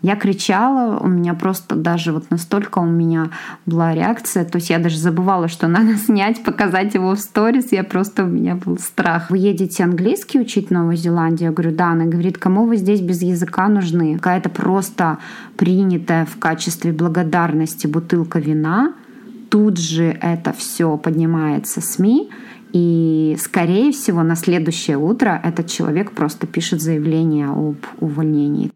Я кричала, у меня просто даже вот настолько у меня была реакция, то есть я даже забывала, что надо снять, показать его в сторис, я просто, у меня был страх. Вы едете английский учить в Новую Зеландию? Я говорю, да. Она говорит, кому вы здесь без языка нужны? Какая-то просто принятая в качестве благодарности бутылка вина, тут же это все поднимается СМИ, и, скорее всего, на следующее утро этот человек просто пишет заявление об увольнении.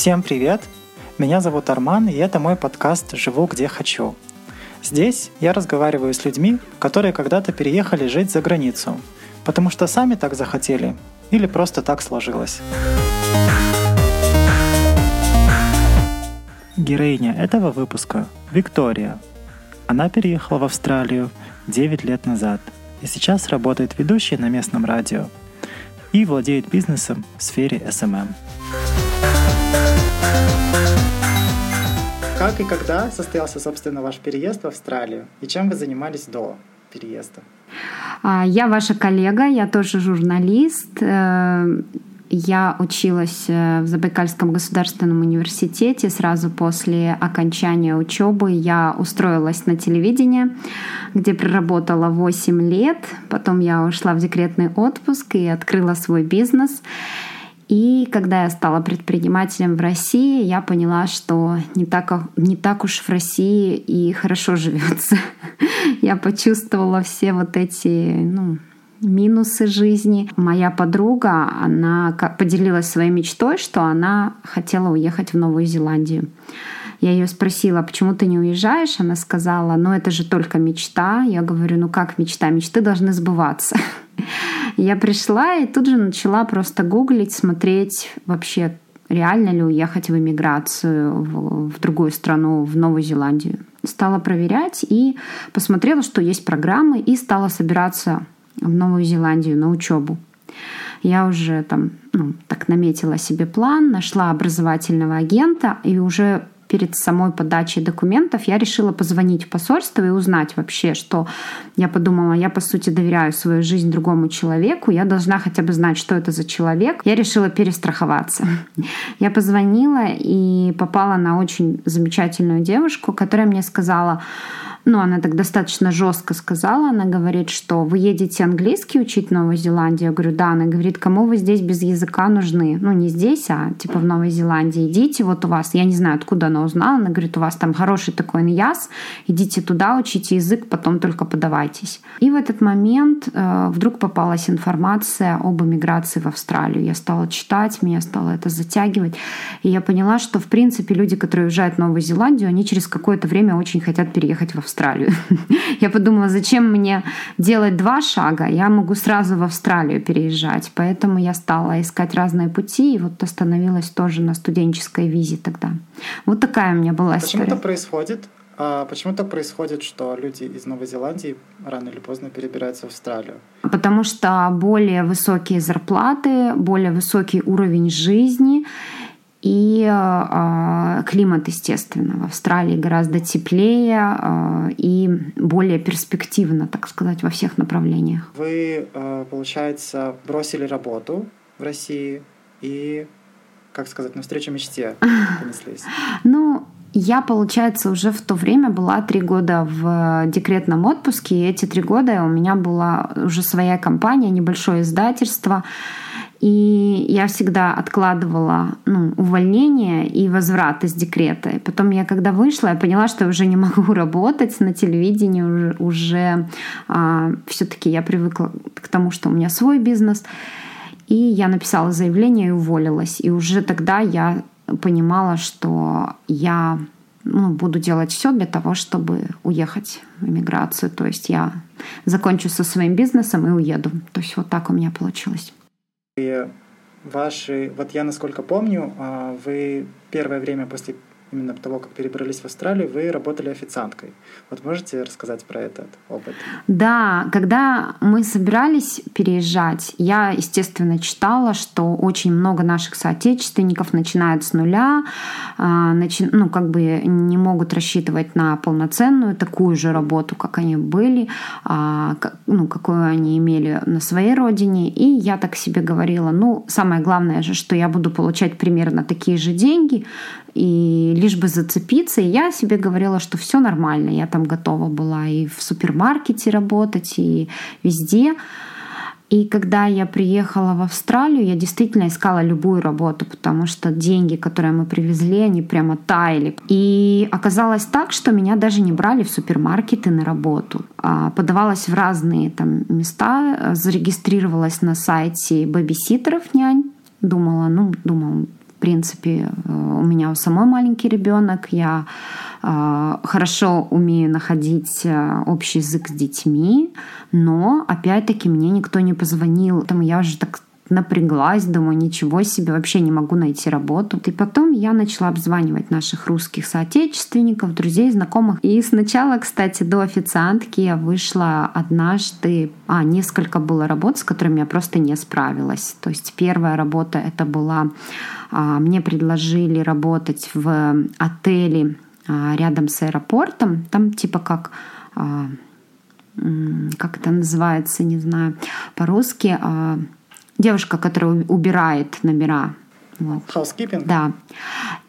Всем привет! Меня зовут Арман, и это мой подкаст «Живу где хочу». Здесь я разговариваю с людьми, которые когда-то переехали жить за границу, потому что сами так захотели или просто так сложилось. Героиня этого выпуска — Виктория. Она переехала в Австралию 9 лет назад и сейчас работает ведущей на местном радио и владеет бизнесом в сфере SMM. Как и когда состоялся, собственно, ваш переезд в Австралию? И чем вы занимались до переезда? А, я ваша коллега, я тоже журналист. Э, я училась э, в Забайкальском государственном университете. Сразу после окончания учебы я устроилась на телевидение, где проработала 8 лет. Потом я ушла в декретный отпуск и открыла свой бизнес. И когда я стала предпринимателем в России, я поняла, что не так, не так уж в России и хорошо живется. Я почувствовала все вот эти ну, минусы жизни. Моя подруга, она поделилась своей мечтой, что она хотела уехать в Новую Зеландию. Я ее спросила, почему ты не уезжаешь? Она сказала, ну это же только мечта. Я говорю, ну как мечта? Мечты должны сбываться. Я пришла и тут же начала просто гуглить, смотреть вообще, реально ли уехать в эмиграцию в, в другую страну, в Новую Зеландию. Стала проверять и посмотрела, что есть программы, и стала собираться в Новую Зеландию на учебу. Я уже там ну, так наметила себе план, нашла образовательного агента и уже перед самой подачей документов я решила позвонить в посольство и узнать вообще, что я подумала, я по сути доверяю свою жизнь другому человеку, я должна хотя бы знать, что это за человек. Я решила перестраховаться. Я позвонила и попала на очень замечательную девушку, которая мне сказала, ну, она так достаточно жестко сказала, она говорит, что вы едете английский учить в Новую Зеландию. Я говорю, да. Она говорит, кому вы здесь без языка нужны? Ну, не здесь, а типа в Новой Зеландии. Идите, вот у вас, я не знаю, откуда она узнала, она говорит, у вас там хороший такой иньяс, идите туда, учите язык, потом только подавайтесь. И в этот момент э, вдруг попалась информация об эмиграции в Австралию. Я стала читать, меня стало это затягивать. И я поняла, что, в принципе, люди, которые уезжают в Новую Зеландию, они через какое-то время очень хотят переехать в Австралию Австралию. Я подумала, зачем мне делать два шага, я могу сразу в Австралию переезжать. Поэтому я стала искать разные пути и вот остановилась тоже на студенческой визе тогда. Вот такая у меня была Почему история. Почему это происходит? А почему так происходит, что люди из Новой Зеландии рано или поздно перебираются в Австралию? Потому что более высокие зарплаты, более высокий уровень жизни и э, климат, естественно, в Австралии гораздо теплее э, и более перспективно, так сказать, во всех направлениях. Вы, э, получается, бросили работу в России и, как сказать, навстречу мечте понеслись? Ну, я, получается, уже в то время была три года в декретном отпуске, и эти три года у меня была уже своя компания, небольшое издательство. И я всегда откладывала ну, увольнение и возврат из декрета. И потом я, когда вышла, я поняла, что я уже не могу работать на телевидении, уже, уже а, все-таки я привыкла к тому, что у меня свой бизнес. И я написала заявление и уволилась. И уже тогда я понимала, что я ну, буду делать все для того, чтобы уехать в эмиграцию. То есть я закончу со своим бизнесом и уеду. То есть вот так у меня получилось. Ваши, вот я насколько помню, а, вы первое время после именно того, как перебрались в Австралию, вы работали официанткой. Вот можете рассказать про этот опыт? Да, когда мы собирались переезжать, я, естественно, читала, что очень много наших соотечественников начинают с нуля, а, ну, как бы не могут рассчитывать на полноценную такую же работу, как они были, а, ну, какую они имели на своей родине. И я так себе говорила, ну, самое главное же, что я буду получать примерно такие же деньги, и лишь бы зацепиться. И я себе говорила, что все нормально. Я там готова была и в супермаркете работать, и везде. И когда я приехала в Австралию, я действительно искала любую работу, потому что деньги, которые мы привезли, они прямо таяли. И оказалось так, что меня даже не брали в супермаркеты на работу. А подавалась в разные там места, зарегистрировалась на сайте бэбиситеров нянь. Думала, ну, думала, принципе, э, у меня у самой маленький ребенок, я э, хорошо умею находить э, общий язык с детьми, но опять-таки мне никто не позвонил, там я уже так напряглась, думаю, ничего себе, вообще не могу найти работу. И потом я начала обзванивать наших русских соотечественников, друзей, знакомых. И сначала, кстати, до официантки я вышла однажды, а, несколько было работ, с которыми я просто не справилась. То есть первая работа это была а, мне предложили работать в отеле а, рядом с аэропортом. Там типа как а, как это называется, не знаю, по-русски, девушка, которая убирает номера. Вот. Housekeeping? Да.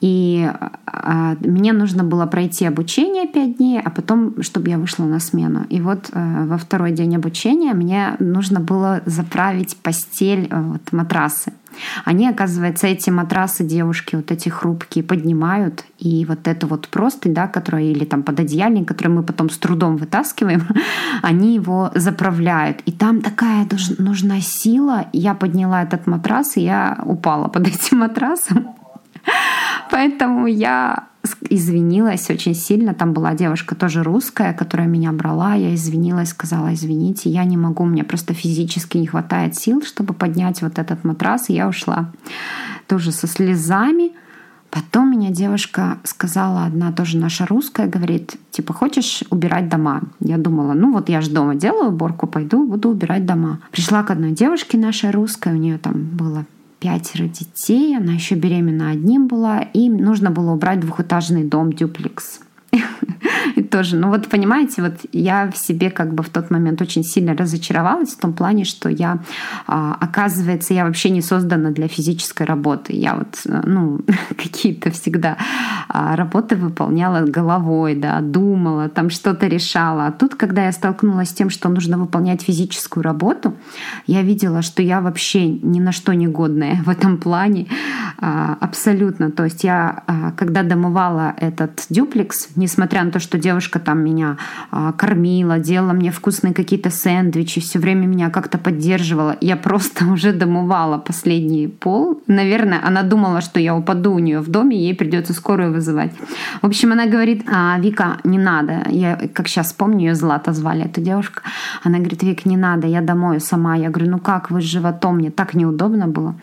И э, мне нужно было пройти обучение 5 дней, а потом, чтобы я вышла на смену. И вот э, во второй день обучения мне нужно было заправить постель, э, вот, матрасы. Они, оказывается, эти матрасы девушки, вот эти хрупкие, поднимают, и вот это вот простынь, да, которая, или там пододеяльник, который мы потом с трудом вытаскиваем, они его заправляют. И там такая нужна сила. Я подняла этот матрас, и я упала под этим матрасом. Поэтому я извинилась очень сильно. Там была девушка тоже русская, которая меня брала. Я извинилась, сказала, извините, я не могу, мне просто физически не хватает сил, чтобы поднять вот этот матрас. И я ушла тоже со слезами. Потом меня девушка сказала, одна тоже наша русская, говорит, типа, хочешь убирать дома? Я думала, ну вот я же дома делаю уборку, пойду, буду убирать дома. Пришла к одной девушке нашей русской, у нее там было пятеро детей, она еще беременна одним была, и нужно было убрать двухэтажный дом дюплекс. И тоже, ну вот понимаете, вот я в себе как бы в тот момент очень сильно разочаровалась в том плане, что я, а, оказывается, я вообще не создана для физической работы. Я вот, ну, какие-то всегда а, работы выполняла головой, да, думала, там что-то решала. А тут, когда я столкнулась с тем, что нужно выполнять физическую работу, я видела, что я вообще ни на что не годная в этом плане. А, абсолютно. То есть я, когда домывала этот дюплекс, несмотря на то, что девушка там меня а, кормила, делала мне вкусные какие-то сэндвичи, все время меня как-то поддерживала, я просто уже домывала последний пол. Наверное, она думала, что я упаду у нее в доме, ей придется скорую вызывать. В общем, она говорит, а, Вика, не надо. Я, как сейчас помню, ее Злата звали, эту девушку. Она говорит, Вик, не надо, я домою сама. Я говорю, ну как, вы с животом, мне так неудобно было.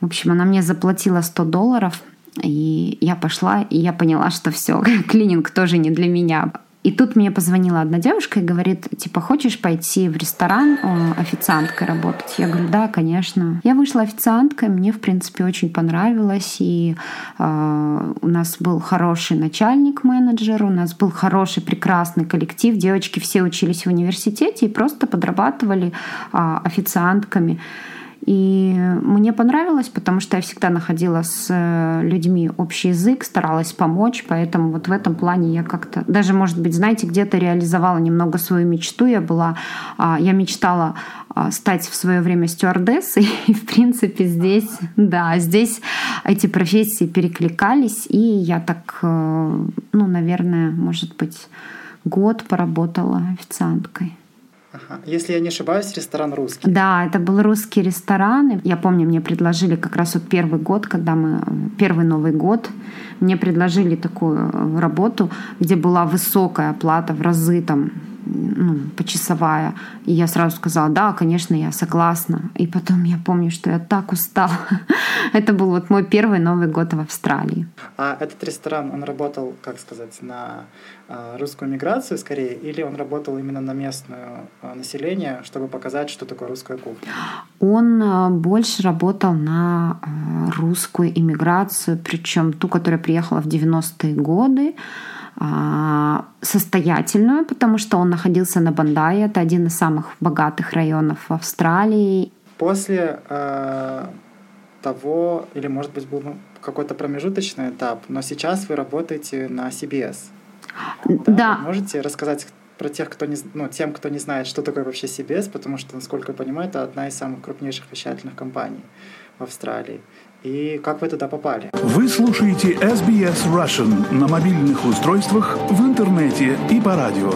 В общем, она мне заплатила 100 долларов – и я пошла, и я поняла, что все, клининг тоже не для меня. И тут мне позвонила одна девушка и говорит, типа, хочешь пойти в ресторан э, официанткой работать? Я говорю, да, конечно. Я вышла официанткой, мне, в принципе, очень понравилось. И э, у нас был хороший начальник-менеджер, у нас был хороший, прекрасный коллектив. Девочки все учились в университете и просто подрабатывали э, официантками. И мне понравилось, потому что я всегда находила с э, людьми общий язык, старалась помочь, поэтому вот в этом плане я как-то, даже, может быть, знаете, где-то реализовала немного свою мечту. Я была, а, я мечтала а, стать в свое время стюардессой, и, в принципе, здесь, да, здесь эти профессии перекликались, и я так, э, ну, наверное, может быть, год поработала официанткой. Ага. Если я не ошибаюсь, ресторан русский. Да, это был русский ресторан. Я помню, мне предложили как раз вот первый год, когда мы первый Новый год, мне предложили такую э, работу, где была высокая оплата в разы там ну, почасовая. И я сразу сказала, да, конечно, я согласна. И потом я помню, что я так устала. Это был вот мой первый Новый год в Австралии. А этот ресторан, он работал, как сказать, на а, русскую миграцию скорее, или он работал именно на местное а, население, чтобы показать, что такое русская кухня? Он а, больше работал на русскую иммиграцию, причем ту, которая приехала в 90-е годы. А, состоятельную, потому что он находился на Бандае. Это один из самых богатых районов Австралии. После э, того, или может быть был какой-то промежуточный этап, но сейчас вы работаете на CBS. Да. да. можете рассказать про тех, кто не, ну, тем, кто не знает, что такое вообще CBS, потому что, насколько я понимаю, это одна из самых крупнейших вещательных компаний в Австралии и как вы туда попали. Вы слушаете SBS Russian на мобильных устройствах, в интернете и по радио.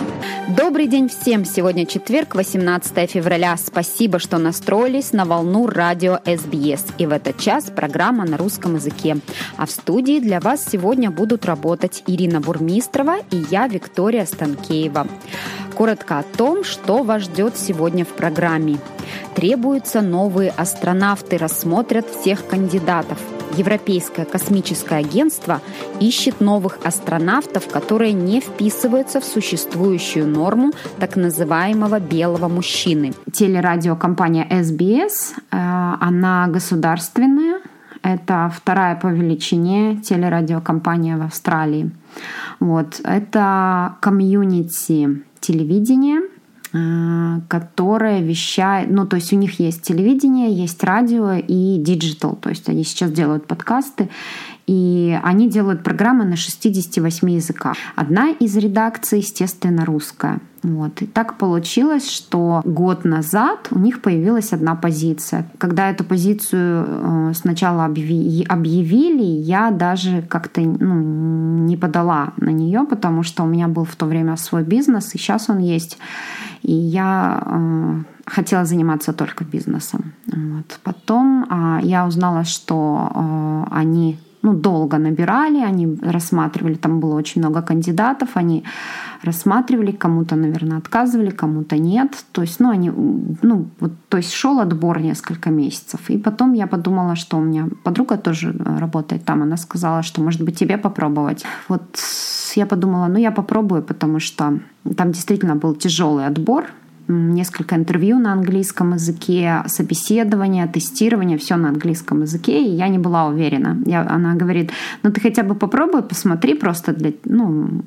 Добрый день всем! Сегодня четверг, 18 февраля. Спасибо, что настроились на волну радио SBS. И в этот час программа на русском языке. А в студии для вас сегодня будут работать Ирина Бурмистрова и я, Виктория Станкеева. Коротко о том, что вас ждет сегодня в программе. Требуются новые астронавты, рассмотрят всех кандидатов. Европейское космическое агентство ищет новых астронавтов, которые не вписываются в существующую норму так называемого белого мужчины. Телерадиокомпания SBS, э, она государственная, это вторая по величине телерадиокомпания в Австралии. Вот. Это комьюнити телевидения – которая вещает, ну, то есть у них есть телевидение, есть радио и digital, то есть они сейчас делают подкасты, и они делают программы на 68 языках. Одна из редакций, естественно, русская. Вот. И так получилось, что год назад у них появилась одна позиция. Когда эту позицию э, сначала объявили, я даже как-то ну, не подала на нее, потому что у меня был в то время свой бизнес, и сейчас он есть. И я э, хотела заниматься только бизнесом. Вот. Потом э, я узнала, что э, они ну, долго набирали, они рассматривали, там было очень много кандидатов, они рассматривали, кому-то, наверное, отказывали, кому-то нет. То есть, ну, они, ну, вот, то есть шел отбор несколько месяцев. И потом я подумала, что у меня подруга тоже работает там, она сказала, что, может быть, тебе попробовать. Вот я подумала, ну, я попробую, потому что там действительно был тяжелый отбор, несколько интервью на английском языке, собеседование, тестирование, все на английском языке, и я не была уверена. Я, она говорит, ну ты хотя бы попробуй, посмотри просто для, ну,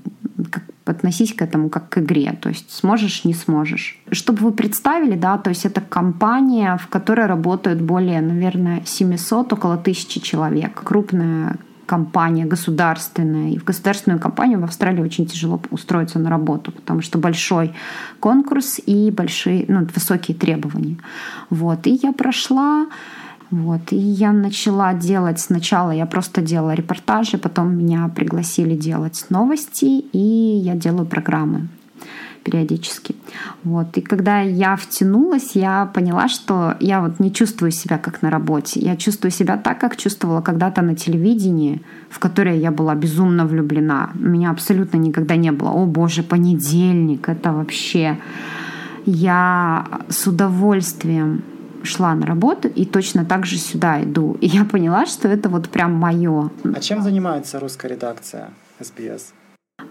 как, относись к этому как к игре, то есть сможешь, не сможешь. Чтобы вы представили, да, то есть это компания, в которой работают более, наверное, 700, около тысячи человек. Крупная компания государственная. И в государственную компанию в Австралии очень тяжело устроиться на работу, потому что большой конкурс и большие, ну, высокие требования. Вот. И я прошла, вот. И я начала делать сначала, я просто делала репортажи, потом меня пригласили делать новости, и я делаю программы периодически. Вот. И когда я втянулась, я поняла, что я вот не чувствую себя как на работе. Я чувствую себя так, как чувствовала когда-то на телевидении, в которое я была безумно влюблена. Меня абсолютно никогда не было, о боже, понедельник, это вообще... Я с удовольствием шла на работу и точно так же сюда иду. И я поняла, что это вот прям мое. А чем занимается русская редакция SBS?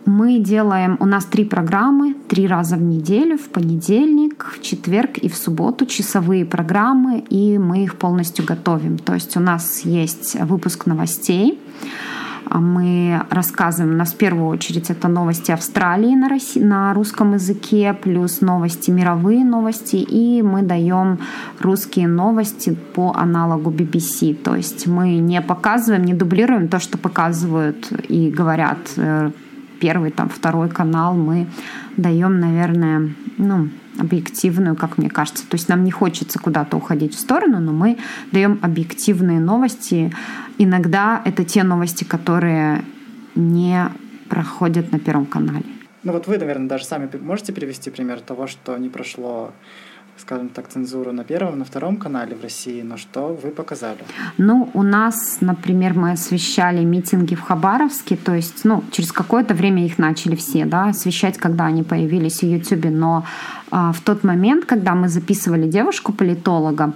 Мы делаем, у нас три программы, три раза в неделю, в понедельник, в четверг и в субботу часовые программы, и мы их полностью готовим. То есть у нас есть выпуск новостей, мы рассказываем, у нас в первую очередь это новости Австралии на, Росси... на русском языке, плюс новости, мировые новости, и мы даем русские новости по аналогу BBC. То есть мы не показываем, не дублируем то, что показывают и говорят э, первый, там, второй канал мы даем, наверное, ну, объективную, как мне кажется. То есть нам не хочется куда-то уходить в сторону, но мы даем объективные новости. Иногда это те новости, которые не проходят на Первом канале. Ну вот вы, наверное, даже сами можете привести пример того, что не прошло скажем так, цензуру на первом, на втором канале в России, но что вы показали? Ну, у нас, например, мы освещали митинги в Хабаровске, то есть, ну, через какое-то время их начали все, да, освещать, когда они появились в Ютубе, но а, в тот момент, когда мы записывали девушку-политолога,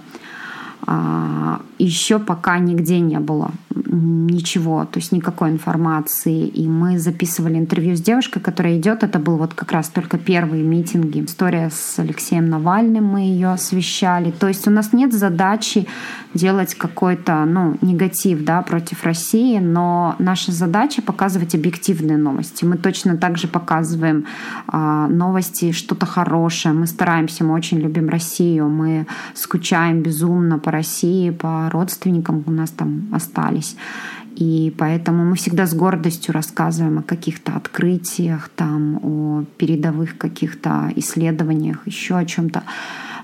еще пока нигде не было ничего, то есть никакой информации. И мы записывали интервью с девушкой, которая идет. Это был вот как раз только первые митинги. История с Алексеем Навальным, мы ее освещали. То есть у нас нет задачи делать какой-то ну, негатив да, против России, но наша задача показывать объективные новости. Мы точно так же показываем э, новости, что-то хорошее. Мы стараемся, мы очень любим Россию, мы скучаем безумно по России, по родственникам у нас там остались. И поэтому мы всегда с гордостью рассказываем о каких-то открытиях, там, о передовых каких-то исследованиях, еще о чем-то.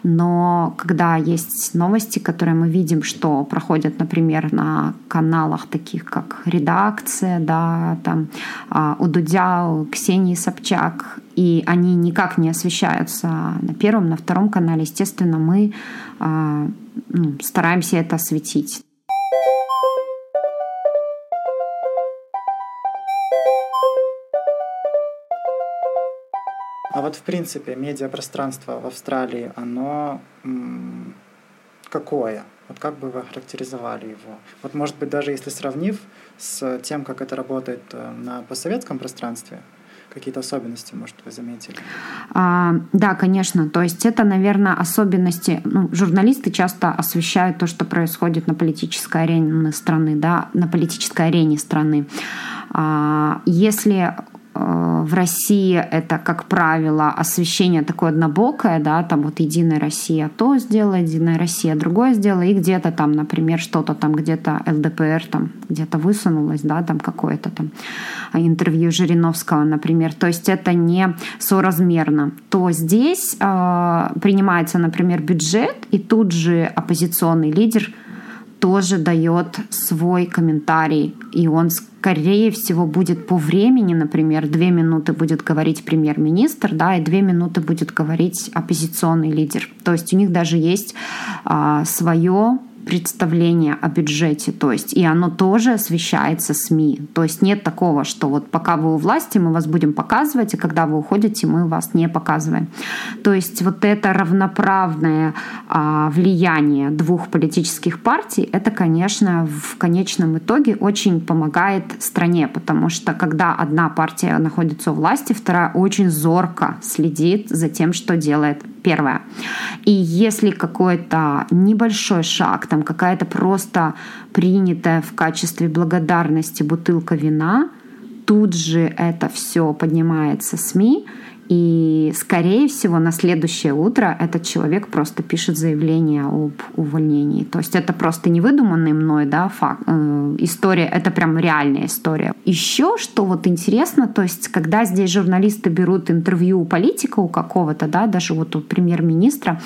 Но когда есть новости, которые мы видим, что проходят, например, на каналах таких как «Редакция», да, там, а, у Дудя, у Ксении Собчак, и они никак не освещаются на первом, на втором канале, естественно, мы а, ну, стараемся это осветить. А вот в принципе медиапространство в Австралии, оно какое? Вот как бы вы характеризовали его? Вот может быть даже если сравнив с тем, как это работает э, на постсоветском пространстве, какие-то особенности, может, вы заметили? А, да, конечно. То есть это, наверное, особенности. Ну, журналисты часто освещают то, что происходит на политической арене страны, да, на политической арене страны. А, если в России это, как правило, освещение такое однобокое, да, там вот Единая Россия то сделает, Единая Россия другое сделала, и где-то там, например, что-то там где-то ЛДПР там где-то высунулось, да, там какое-то там интервью Жириновского, например. То есть это не соразмерно. То здесь э, принимается, например, бюджет, и тут же оппозиционный лидер тоже дает свой комментарий, и он, скорее всего, будет по времени, например, две минуты будет говорить премьер-министр, да, и две минуты будет говорить оппозиционный лидер. То есть у них даже есть а, свое представление о бюджете, то есть и оно тоже освещается СМИ. То есть нет такого, что вот пока вы у власти, мы вас будем показывать, и когда вы уходите, мы вас не показываем. То есть вот это равноправное а, влияние двух политических партий, это, конечно, в конечном итоге очень помогает стране, потому что когда одна партия находится у власти, вторая очень зорко следит за тем, что делает первая. И если какой-то небольшой шаг там какая-то просто принятая в качестве благодарности бутылка вина, тут же это все поднимается СМИ, и, скорее всего, на следующее утро этот человек просто пишет заявление об увольнении. То есть это просто не выдуманный мной да, факт, э, история, это прям реальная история. Еще что вот интересно, то есть когда здесь журналисты берут интервью у политика у какого-то, да, даже вот у премьер-министра,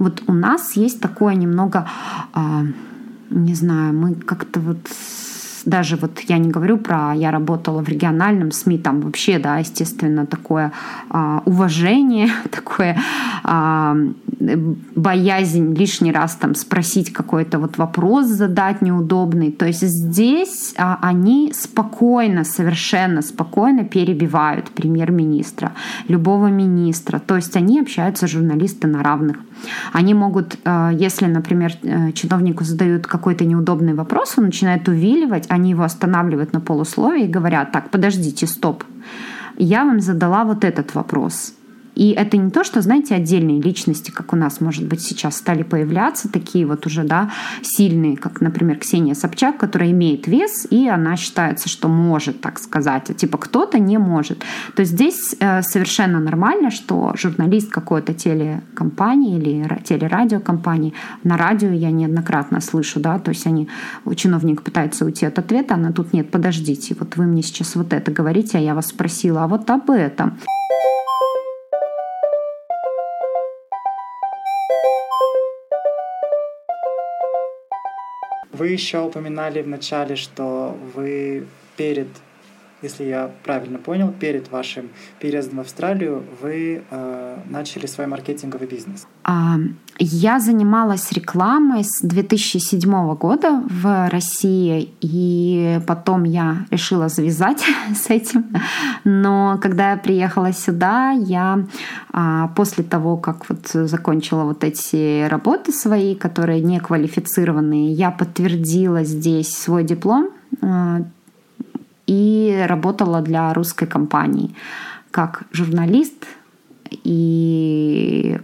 вот у нас есть такое немного, э, не знаю, мы как-то вот даже вот я не говорю про, я работала в региональном СМИ, там вообще, да, естественно, такое а, уважение, такое а, боязнь лишний раз там спросить какой-то вот вопрос задать неудобный. То есть здесь а, они спокойно, совершенно спокойно перебивают премьер-министра, любого министра. То есть они общаются журналисты на равных. Они могут, а, если, например, э, чиновнику задают какой-то неудобный вопрос, он начинает увиливать, они его останавливают на полусловие и говорят, так, подождите, стоп, я вам задала вот этот вопрос. И это не то, что, знаете, отдельные личности, как у нас, может быть, сейчас стали появляться, такие вот уже, да, сильные, как, например, Ксения Собчак, которая имеет вес, и она считается, что может так сказать, а типа кто-то не может. То есть здесь э, совершенно нормально, что журналист какой-то телекомпании или телерадиокомпании, на радио я неоднократно слышу, да, то есть они, чиновник пытается уйти от ответа, она тут нет, подождите, вот вы мне сейчас вот это говорите, а я вас спросила, а вот об этом. Вы еще упоминали в начале, что вы перед если я правильно понял, перед вашим переездом в Австралию вы э, начали свой маркетинговый бизнес. А, я занималась рекламой с 2007 года в России, и потом я решила завязать с этим. Но когда я приехала сюда, я а, после того, как вот закончила вот эти работы свои, которые не квалифицированные, я подтвердила здесь свой диплом а, и работала для русской компании как журналист и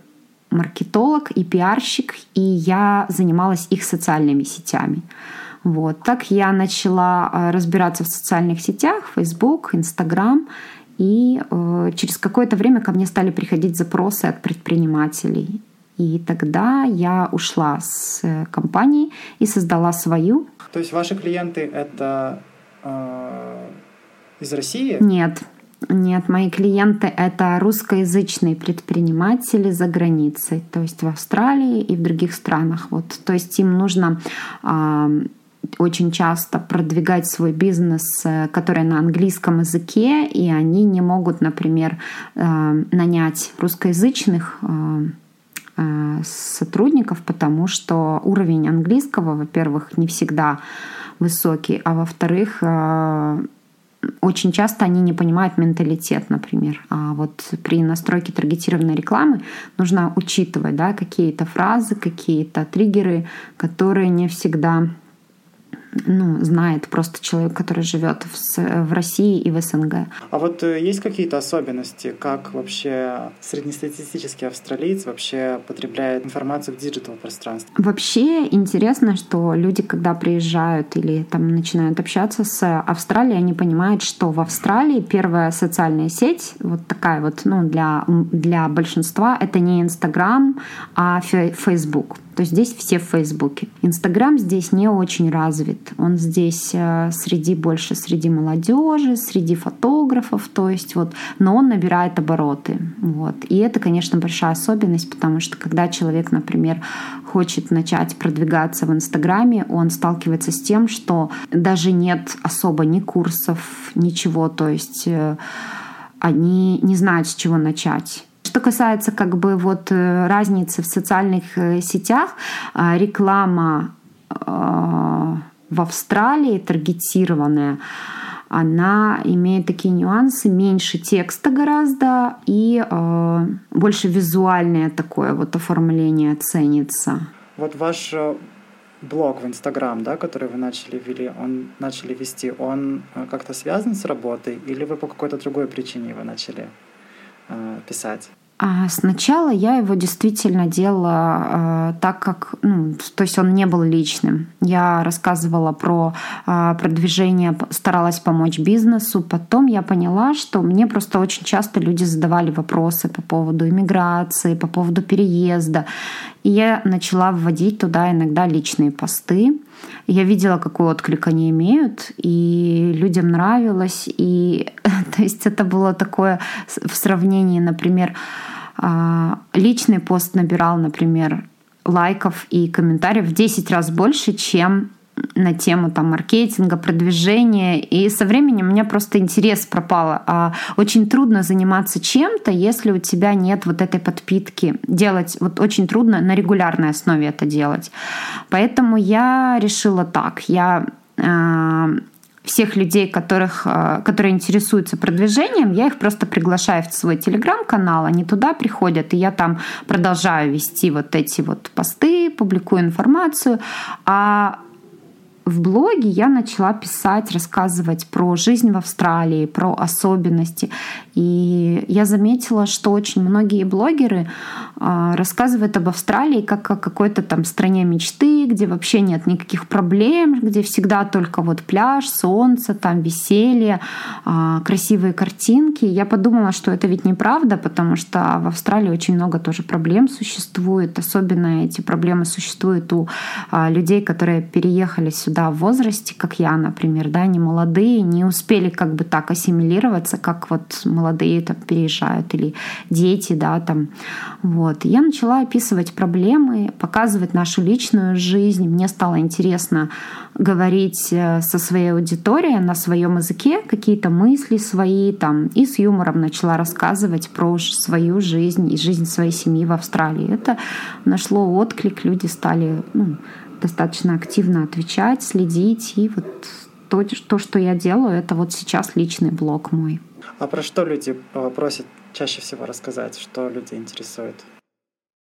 маркетолог и пиарщик, и я занималась их социальными сетями. Вот. Так я начала э, разбираться в социальных сетях, Facebook, Instagram, и э, через какое-то время ко мне стали приходить запросы от предпринимателей. И тогда я ушла с э, компании и создала свою. То есть ваши клиенты это э, из России? Нет. Нет, мои клиенты — это русскоязычные предприниматели за границей, то есть в Австралии и в других странах. Вот, то есть им нужно э, очень часто продвигать свой бизнес, э, который на английском языке, и они не могут, например, э, нанять русскоязычных э, сотрудников, потому что уровень английского, во-первых, не всегда высокий, а во-вторых, очень часто они не понимают менталитет, например. А вот при настройке таргетированной рекламы нужно учитывать да, какие-то фразы, какие-то триггеры, которые не всегда ну, знает просто человек, который живет в, в России и в СНГ. А вот э, есть какие-то особенности, как вообще среднестатистический австралиец вообще потребляет информацию в digital пространстве? Вообще интересно, что люди, когда приезжают или там начинают общаться с Австралией, они понимают, что в Австралии первая социальная сеть, вот такая вот, ну, для, для большинства, это не Инстаграм, а Facebook. То есть здесь все в Фейсбуке. Инстаграм здесь не очень развит. Он здесь э, среди больше среди молодежи, среди фотографов, то есть вот, но он набирает обороты. Вот. И это, конечно, большая особенность, потому что когда человек, например, хочет начать продвигаться в Инстаграме, он сталкивается с тем, что даже нет особо ни курсов, ничего, то есть э, они не знают, с чего начать. Что касается как бы вот э, разницы в социальных сетях, реклама в Австралии таргетированная, она имеет такие нюансы, меньше текста гораздо и э, больше визуальное такое вот оформление ценится. Вот ваш блог в Инстаграм, да, который вы начали вели, он начали вести, он как-то связан с работой или вы по какой-то другой причине его начали э, писать? А сначала я его действительно делала э, так, как, ну, то есть он не был личным. Я рассказывала про э, продвижение, старалась помочь бизнесу. Потом я поняла, что мне просто очень часто люди задавали вопросы по поводу иммиграции, по поводу переезда. И я начала вводить туда иногда личные посты. Я видела, какой отклик они имеют, и людям нравилось. И то есть это было такое в сравнении, например, а, личный пост набирал, например, лайков и комментариев в 10 раз больше, чем на тему там, маркетинга, продвижения. И со временем у меня просто интерес пропал. А очень трудно заниматься чем-то, если у тебя нет вот этой подпитки. Делать вот очень трудно на регулярной основе это делать. Поэтому я решила так. Я а, всех людей, которых, а, которые интересуются продвижением, я их просто приглашаю в свой телеграм-канал, они туда приходят, и я там продолжаю вести вот эти вот посты, публикую информацию. А в блоге я начала писать, рассказывать про жизнь в Австралии, про особенности. И я заметила, что очень многие блогеры а, рассказывают об Австралии как о какой-то там стране мечты, где вообще нет никаких проблем, где всегда только вот пляж, солнце, там веселье, а, красивые картинки. Я подумала, что это ведь неправда, потому что в Австралии очень много тоже проблем существует. Особенно эти проблемы существуют у а, людей, которые переехали сюда да, в возрасте, как я, например, да, не молодые, не успели как бы так ассимилироваться, как вот молодые там переезжают или дети, да, там. Вот. я начала описывать проблемы, показывать нашу личную жизнь. Мне стало интересно говорить э, со своей аудиторией на своем языке какие-то мысли свои там и с юмором начала рассказывать про свою жизнь и жизнь своей семьи в Австралии. Это нашло отклик, люди стали ну, достаточно активно отвечать, следить. И вот то, то, что я делаю, это вот сейчас личный блог мой. А про что люди просят чаще всего рассказать, что люди интересует?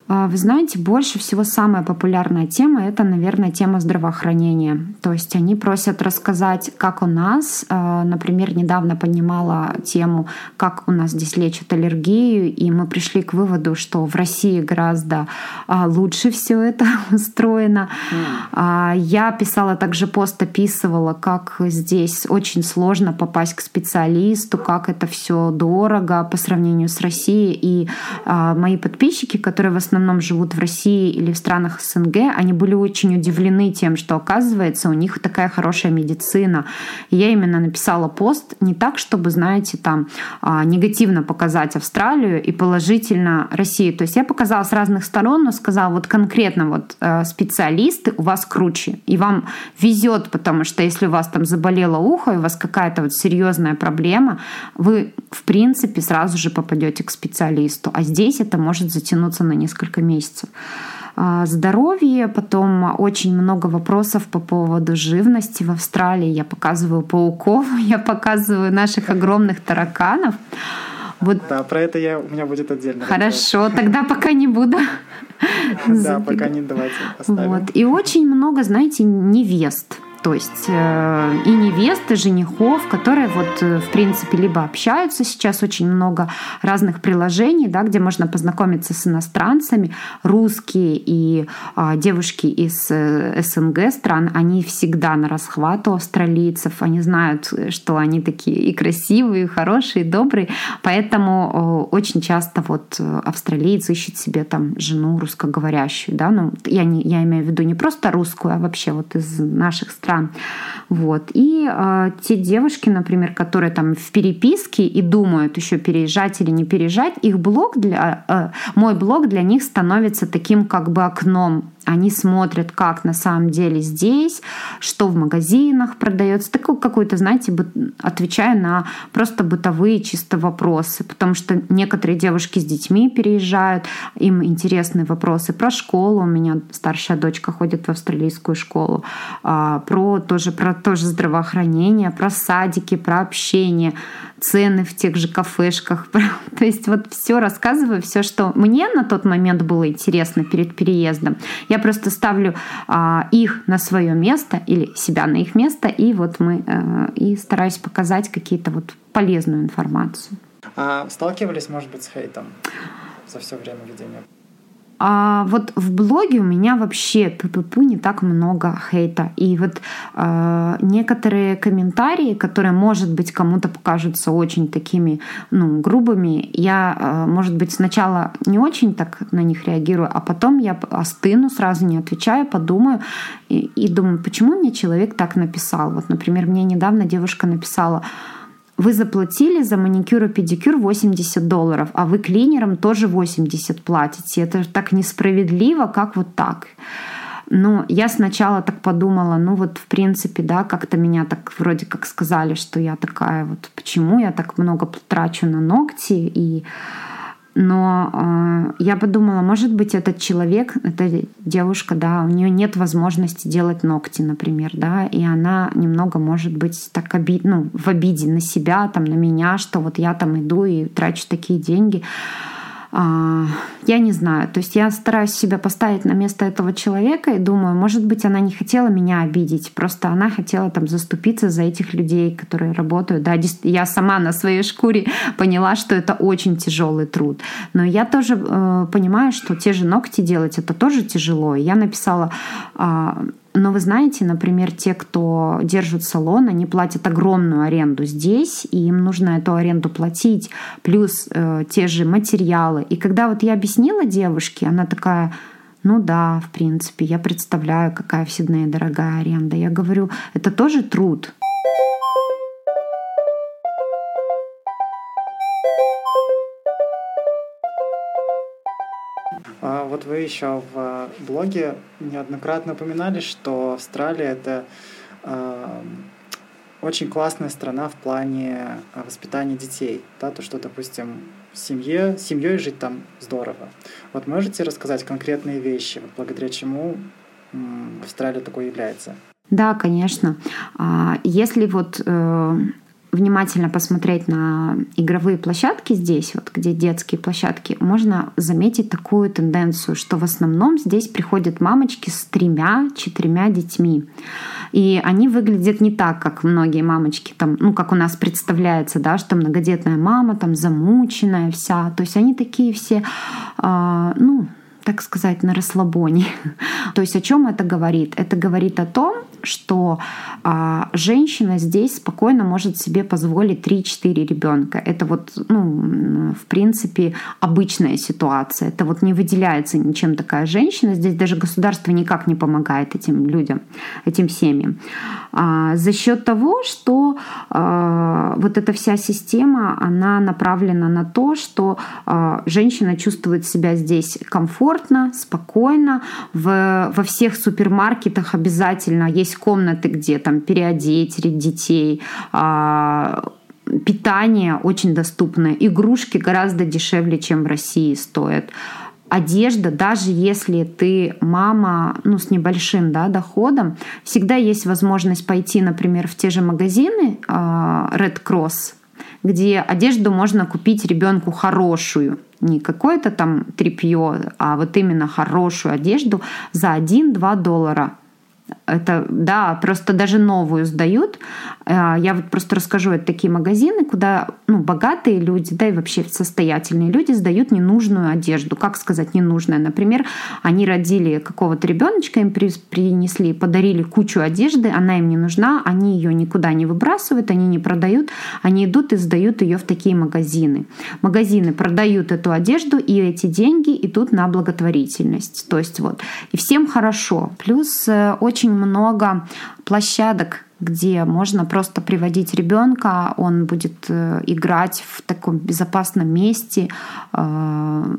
А, вы знаете, больше всего самая популярная тема — это, наверное, тема здравоохранения. То есть они просят рассказать, как у нас, а, например, недавно поднимала тему, как у нас здесь лечат аллергию, и мы пришли к выводу, что в России гораздо а, лучше все это устроено. Mm. Я писала также пост, описывала, как здесь очень сложно попасть к специалисту, как это все дорого по сравнению с Россией. И мои подписчики, которые в основном основном живут в России или в странах СНГ, они были очень удивлены тем, что оказывается у них такая хорошая медицина. И я именно написала пост не так, чтобы, знаете, там а, негативно показать Австралию и положительно Россию. То есть я показала с разных сторон, но сказала вот конкретно вот э, специалисты у вас круче. И вам везет, потому что если у вас там заболело ухо, и у вас какая-то вот серьезная проблема, вы в принципе сразу же попадете к специалисту. А здесь это может затянуться на несколько несколько месяцев. А, здоровье, потом очень много вопросов по поводу живности в Австралии. Я показываю пауков, я показываю наших огромных тараканов. Вот. Да, про это я, у меня будет отдельно. Хорошо, разговор. тогда пока не буду. Да, пока не давайте. Вот. И очень много, знаете, невест. То есть э, и невесты, женихов, которые вот э, в принципе либо общаются сейчас очень много разных приложений, да, где можно познакомиться с иностранцами. Русские и э, девушки из э, СНГ стран, они всегда на расхват у австралийцев. Они знают, что они такие и красивые, и хорошие, и добрые. Поэтому э, очень часто вот австралийцы ищут себе там жену русскоговорящую. Да? Ну, я, не, я имею в виду не просто русскую, а вообще вот из наших стран стран. Вот. И э, те девушки, например, которые там в переписке и думают еще переезжать или не переезжать, их блог для, э, мой блог для них становится таким как бы окном они смотрят, как на самом деле здесь, что в магазинах продается. Такой какой-то, знаете, отвечая на просто бытовые чисто вопросы. Потому что некоторые девушки с детьми переезжают, им интересны вопросы про школу. У меня старшая дочка ходит в австралийскую школу. А, про тоже, про тоже здравоохранение, про садики, про общение цены в тех же кафешках. То есть вот все рассказываю, все, что мне на тот момент было интересно перед переездом. Я просто ставлю а, их на свое место или себя на их место, и вот мы а, и стараюсь показать какие-то вот полезную информацию. А сталкивались, может быть, с хейтом за все время ведения а вот в блоге у меня вообще пу не так много хейта. И вот э, некоторые комментарии, которые, может быть, кому-то покажутся очень такими, ну, грубыми, я, э, может быть, сначала не очень так на них реагирую, а потом я остыну, сразу не отвечаю, подумаю и, и думаю, почему мне человек так написал. Вот, например, мне недавно девушка написала, вы заплатили за маникюр и педикюр 80 долларов, а вы клинерам тоже 80 платите. Это так несправедливо, как вот так. Ну, я сначала так подумала, ну вот в принципе, да, как-то меня так вроде как сказали, что я такая вот, почему я так много трачу на ногти и но э, я подумала, может быть, этот человек, эта девушка, да, у нее нет возможности делать ногти, например, да, и она немного, может быть, так обид, ну, в обиде на себя, там, на меня, что вот я там иду и трачу такие деньги. Я не знаю. То есть я стараюсь себя поставить на место этого человека и думаю, может быть, она не хотела меня обидеть, просто она хотела там заступиться за этих людей, которые работают. Да, я сама на своей шкуре поняла, что это очень тяжелый труд. Но я тоже э, понимаю, что те же ногти делать это тоже тяжело. Я написала э, но вы знаете, например, те, кто держит салон, они платят огромную аренду здесь, и им нужно эту аренду платить, плюс э, те же материалы. И когда вот я объяснила девушке, она такая, Ну да, в принципе, я представляю, какая в дорогая аренда. Я говорю, это тоже труд. Вот вы еще в блоге неоднократно упоминали, что Австралия это э, очень классная страна в плане воспитания детей. Да, то, что, допустим, в семье, с семьей жить там здорово. Вот можете рассказать конкретные вещи, благодаря чему Австралия такой является? Да, конечно. А, если вот э, внимательно посмотреть на игровые площадки здесь, вот где детские площадки, можно заметить такую тенденцию, что в основном здесь приходят мамочки с тремя-четырьмя детьми. И они выглядят не так, как многие мамочки, там, ну, как у нас представляется, да, что многодетная мама там замученная вся. То есть они такие все, э, ну, так сказать, на расслабоне. То есть о чем это говорит? Это говорит о том, что а, женщина здесь спокойно может себе позволить 3-4 ребенка. Это вот, ну, в принципе, обычная ситуация. Это вот не выделяется ничем такая женщина. Здесь даже государство никак не помогает этим людям, этим семьям. А, за счет того, что а, вот эта вся система, она направлена на то, что а, женщина чувствует себя здесь комфортно, спокойно. В, во всех супермаркетах обязательно есть есть комнаты, где там переодеть детей, а, питание очень доступное, игрушки гораздо дешевле, чем в России стоят. Одежда, даже если ты мама ну, с небольшим да, доходом, всегда есть возможность пойти, например, в те же магазины а, Red Cross, где одежду можно купить ребенку хорошую, не какое-то там тряпье, а вот именно хорошую одежду за 1-2 доллара. Это, да, просто даже новую сдают. А, я вот просто расскажу, это такие магазины, куда ну, богатые люди, да и вообще состоятельные люди сдают ненужную одежду. Как сказать ненужная? Например, они родили какого-то ребеночка, им принесли, подарили кучу одежды, она им не нужна, они ее никуда не выбрасывают, они не продают, они идут и сдают ее в такие магазины. Магазины продают эту одежду, и эти деньги идут на благотворительность. То есть вот, и всем хорошо. Плюс э, очень много площадок, где можно просто приводить ребенка, он будет э, играть в таком безопасном месте, э,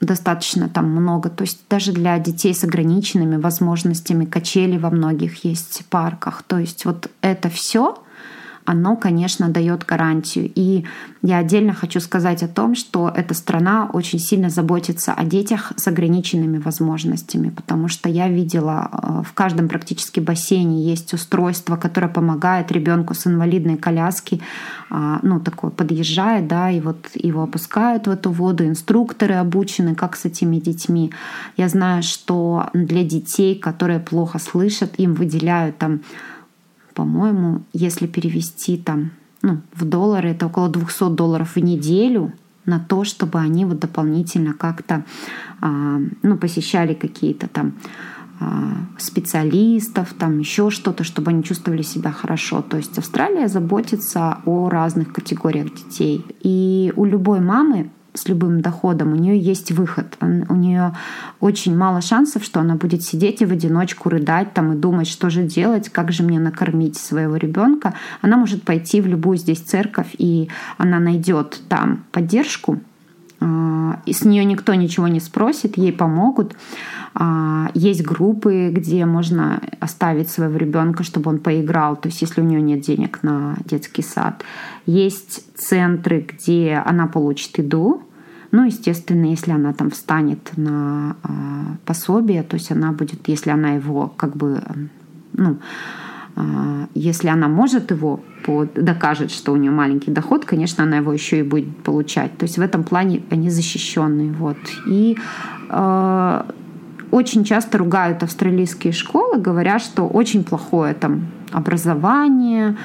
достаточно там много. То есть даже для детей с ограниченными возможностями качели во многих есть парках. То есть вот это все оно, конечно, дает гарантию. И я отдельно хочу сказать о том, что эта страна очень сильно заботится о детях с ограниченными возможностями, потому что я видела э, в каждом практически бассейне есть устройство, которое помогает ребенку с инвалидной коляски, а, ну, такое подъезжает, да, и вот его опускают в эту воду, инструкторы обучены, как с этими детьми. Я знаю, что для детей, которые плохо слышат, им выделяют там по-моему, если перевести там ну, в доллары, это около 200 долларов в неделю на то, чтобы они вот дополнительно как-то а, ну, посещали какие-то там а, специалистов, там еще что-то, чтобы они чувствовали себя хорошо. То есть Австралия заботится о разных категориях детей. И у любой мамы с любым доходом, у нее есть выход. У нее очень мало шансов, что она будет сидеть и в одиночку рыдать там и думать, что же делать, как же мне накормить своего ребенка. Она может пойти в любую здесь церковь, и она найдет там поддержку, с нее никто ничего не спросит, ей помогут. А, есть группы, где можно оставить своего ребенка, чтобы он поиграл, то есть если у нее нет денег на детский сад. Есть центры, где она получит еду, ну, естественно, если она там встанет на э, пособие, то есть она будет, если она его как бы, ну, если она может его докажет, что у нее маленький доход, конечно, она его еще и будет получать. То есть в этом плане они защищенные. Вот. И э, очень часто ругают австралийские школы, говоря, что очень плохое там образование,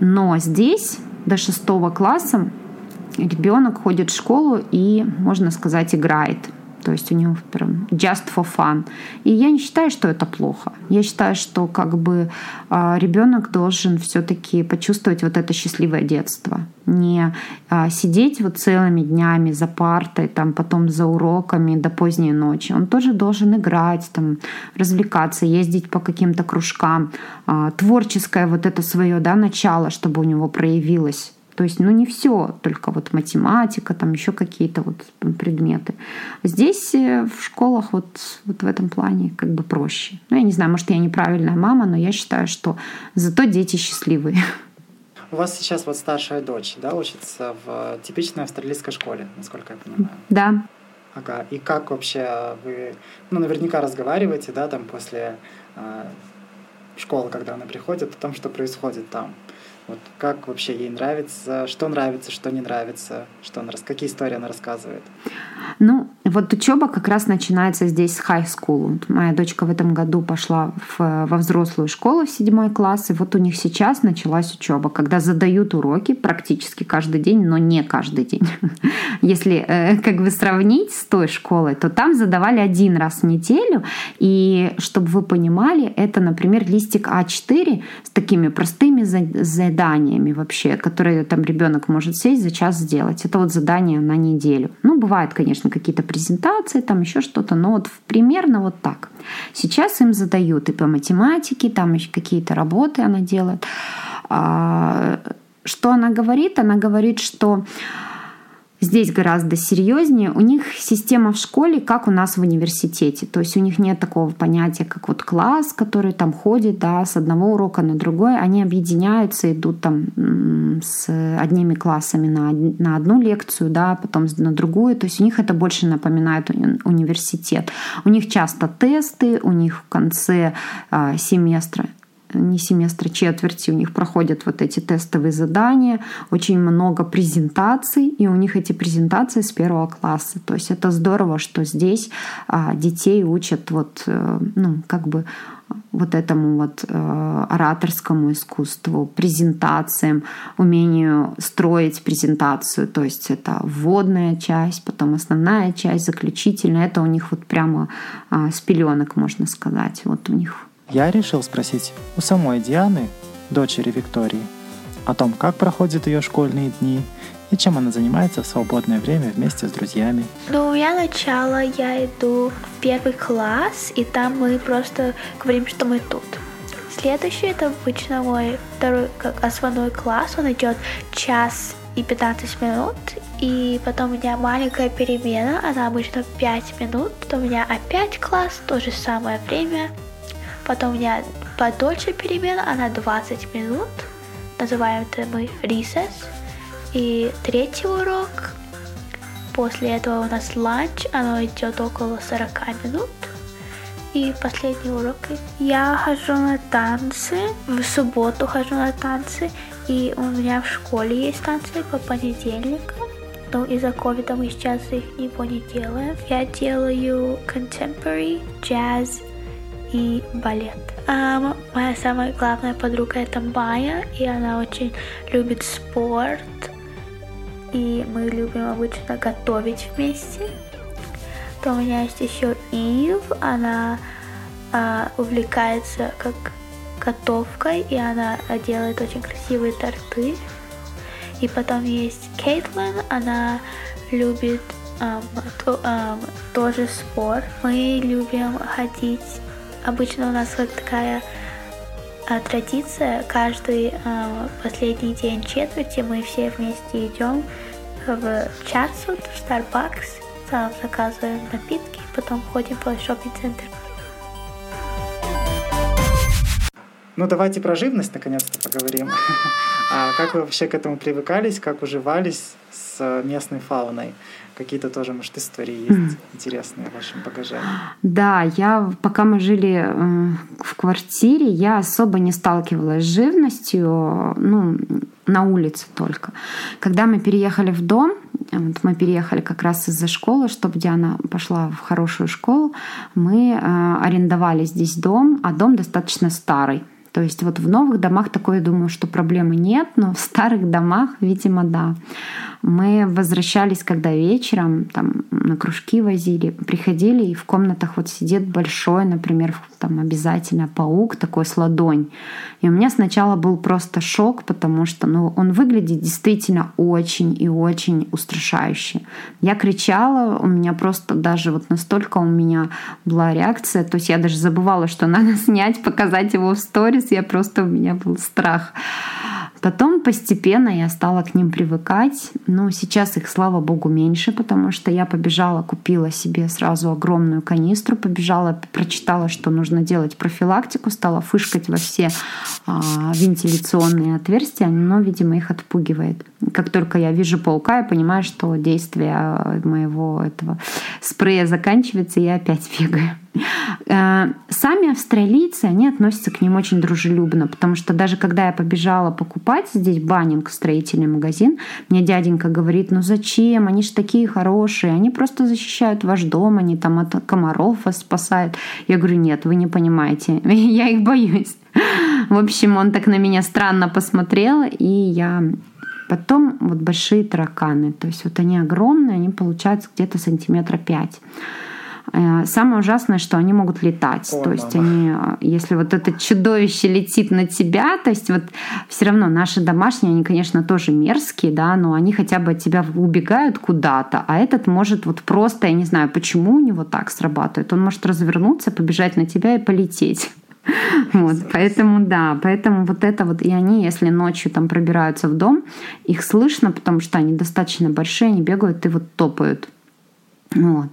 но здесь до шестого класса ребенок ходит в школу и, можно сказать, играет. То есть у него прям just for fun. И я не считаю, что это плохо. Я считаю, что как бы а, ребенок должен все-таки почувствовать вот это счастливое детство. Не а, сидеть вот целыми днями за партой, там, потом за уроками до поздней ночи. Он тоже должен играть, там, развлекаться, ездить по каким-то кружкам. А, творческое вот это свое да, начало, чтобы у него проявилось то есть, ну, не все, только вот математика, там еще какие-то вот предметы. Здесь э, в школах вот, вот в этом плане как бы проще. Ну, я не знаю, может, я неправильная мама, но я считаю, что зато дети счастливые. У вас сейчас вот старшая дочь, да, учится в типичной австралийской школе, насколько я понимаю? Да. Ага. И как вообще вы, ну, наверняка разговариваете, да, там после э, школы, когда она приходит, о том, что происходит там. Вот как вообще ей нравится, что нравится, что не нравится, что она, какие истории она рассказывает? Ну, вот учеба как раз начинается здесь с high school. Вот моя дочка в этом году пошла в, во взрослую школу в седьмой класс, и вот у них сейчас началась учеба, когда задают уроки практически каждый день, но не каждый день. Если э, как бы сравнить с той школой, то там задавали один раз в неделю, и чтобы вы понимали, это, например, листик А4 с такими простыми заданиями, заданиями вообще, которые там ребенок может сесть за час сделать. Это вот задание на неделю. Ну, бывают, конечно, какие-то презентации, там еще что-то, но вот примерно вот так. Сейчас им задают и по математике, там еще какие-то работы она делает. А, что она говорит? Она говорит, что здесь гораздо серьезнее. У них система в школе, как у нас в университете. То есть у них нет такого понятия, как вот класс, который там ходит да, с одного урока на другой. Они объединяются, идут там с одними классами на, на одну лекцию, да, потом на другую. То есть у них это больше напоминает университет. У них часто тесты, у них в конце а, семестра не семестра, четверти у них проходят вот эти тестовые задания, очень много презентаций, и у них эти презентации с первого класса. То есть это здорово, что здесь а, детей учат вот, э, ну, как бы вот этому вот э, ораторскому искусству, презентациям, умению строить презентацию. То есть это вводная часть, потом основная часть, заключительная. Это у них вот прямо э, с пеленок, можно сказать. Вот у них я решил спросить у самой Дианы, дочери Виктории, о том, как проходят ее школьные дни и чем она занимается в свободное время вместе с друзьями. Ну, я начала, я иду в первый класс, и там мы просто говорим, что мы тут. Следующий это обычно мой второй, как основной класс, он идет час и 15 минут, и потом у меня маленькая перемена, она обычно 5 минут, потом у меня опять класс, то же самое время, Потом у меня подольше перемена, она 20 минут. Называем это мы recess. И третий урок. После этого у нас ланч, оно идет около 40 минут. И последний урок. Я хожу на танцы. В субботу хожу на танцы. И у меня в школе есть танцы по понедельникам. Но из-за ковида мы сейчас их его не делаем. Я делаю contemporary, jazz и балет. А моя самая главная подруга это Майя, и она очень любит спорт. И мы любим обычно готовить вместе. То у меня есть еще Ив, она а, увлекается как готовкой, и она делает очень красивые торты. И потом есть Кейтлин, она любит um, то, um, тоже спорт. Мы любим ходить Обычно у нас вот такая а, традиция. Каждый а, последний день четверти мы все вместе идем в Чатсут, в Starbucks, там заказываем напитки, потом ходим по шопинг-центру. Ну, давайте про живность наконец-то поговорим. А как вы вообще к этому привыкались, как уживались с местной фауной? Какие-то тоже, может, истории есть интересные в вашем багаже? Да, я, пока мы жили э, в квартире, я особо не сталкивалась с живностью, ну, на улице только. Когда мы переехали в дом, вот мы переехали как раз из-за школы, чтобы Диана пошла в хорошую школу, мы э, арендовали здесь дом, а дом достаточно старый. То есть вот в новых домах такое, думаю, что проблемы нет, но в старых домах, видимо, да. Мы возвращались, когда вечером там на кружки возили, приходили, и в комнатах вот сидит большой, например, там обязательно паук такой с ладонь. И у меня сначала был просто шок, потому что ну, он выглядит действительно очень и очень устрашающе. Я кричала, у меня просто даже вот настолько у меня была реакция, то есть я даже забывала, что надо снять, показать его в сторис, я просто, у меня был страх. Потом постепенно я стала к ним привыкать. Но сейчас их, слава богу, меньше, потому что я побежала, купила себе сразу огромную канистру, побежала, прочитала, что нужно делать профилактику, стала фышкать во все а, вентиляционные отверстия, но, видимо, их отпугивает. Как только я вижу паука, я понимаю, что действие моего этого спрея заканчивается, и я опять бегаю. Э, сами австралийцы, они относятся к ним очень дружелюбно, потому что даже когда я побежала покупать здесь баннинг, строительный магазин, мне дяденька говорит, ну зачем, они же такие хорошие, они просто защищают ваш дом, они там от комаров вас спасают. Я говорю, нет, вы не понимаете, я их боюсь. В общем, он так на меня странно посмотрел, и я Потом вот большие тараканы, то есть вот они огромные, они получаются где-то сантиметра пять самое ужасное, что они могут летать. О, то есть они, э, если вот это чудовище летит на тебя, то есть вот все равно наши домашние, они, конечно, тоже мерзкие, да, но они хотя бы от тебя убегают куда-то, а этот может вот просто, я не знаю, почему у него так срабатывает, он может развернуться, побежать на тебя и полететь. Вот, поэтому да, поэтому вот это вот, и они, если ночью там пробираются в дом, их слышно, потому что они достаточно большие, они бегают и вот топают. Вот.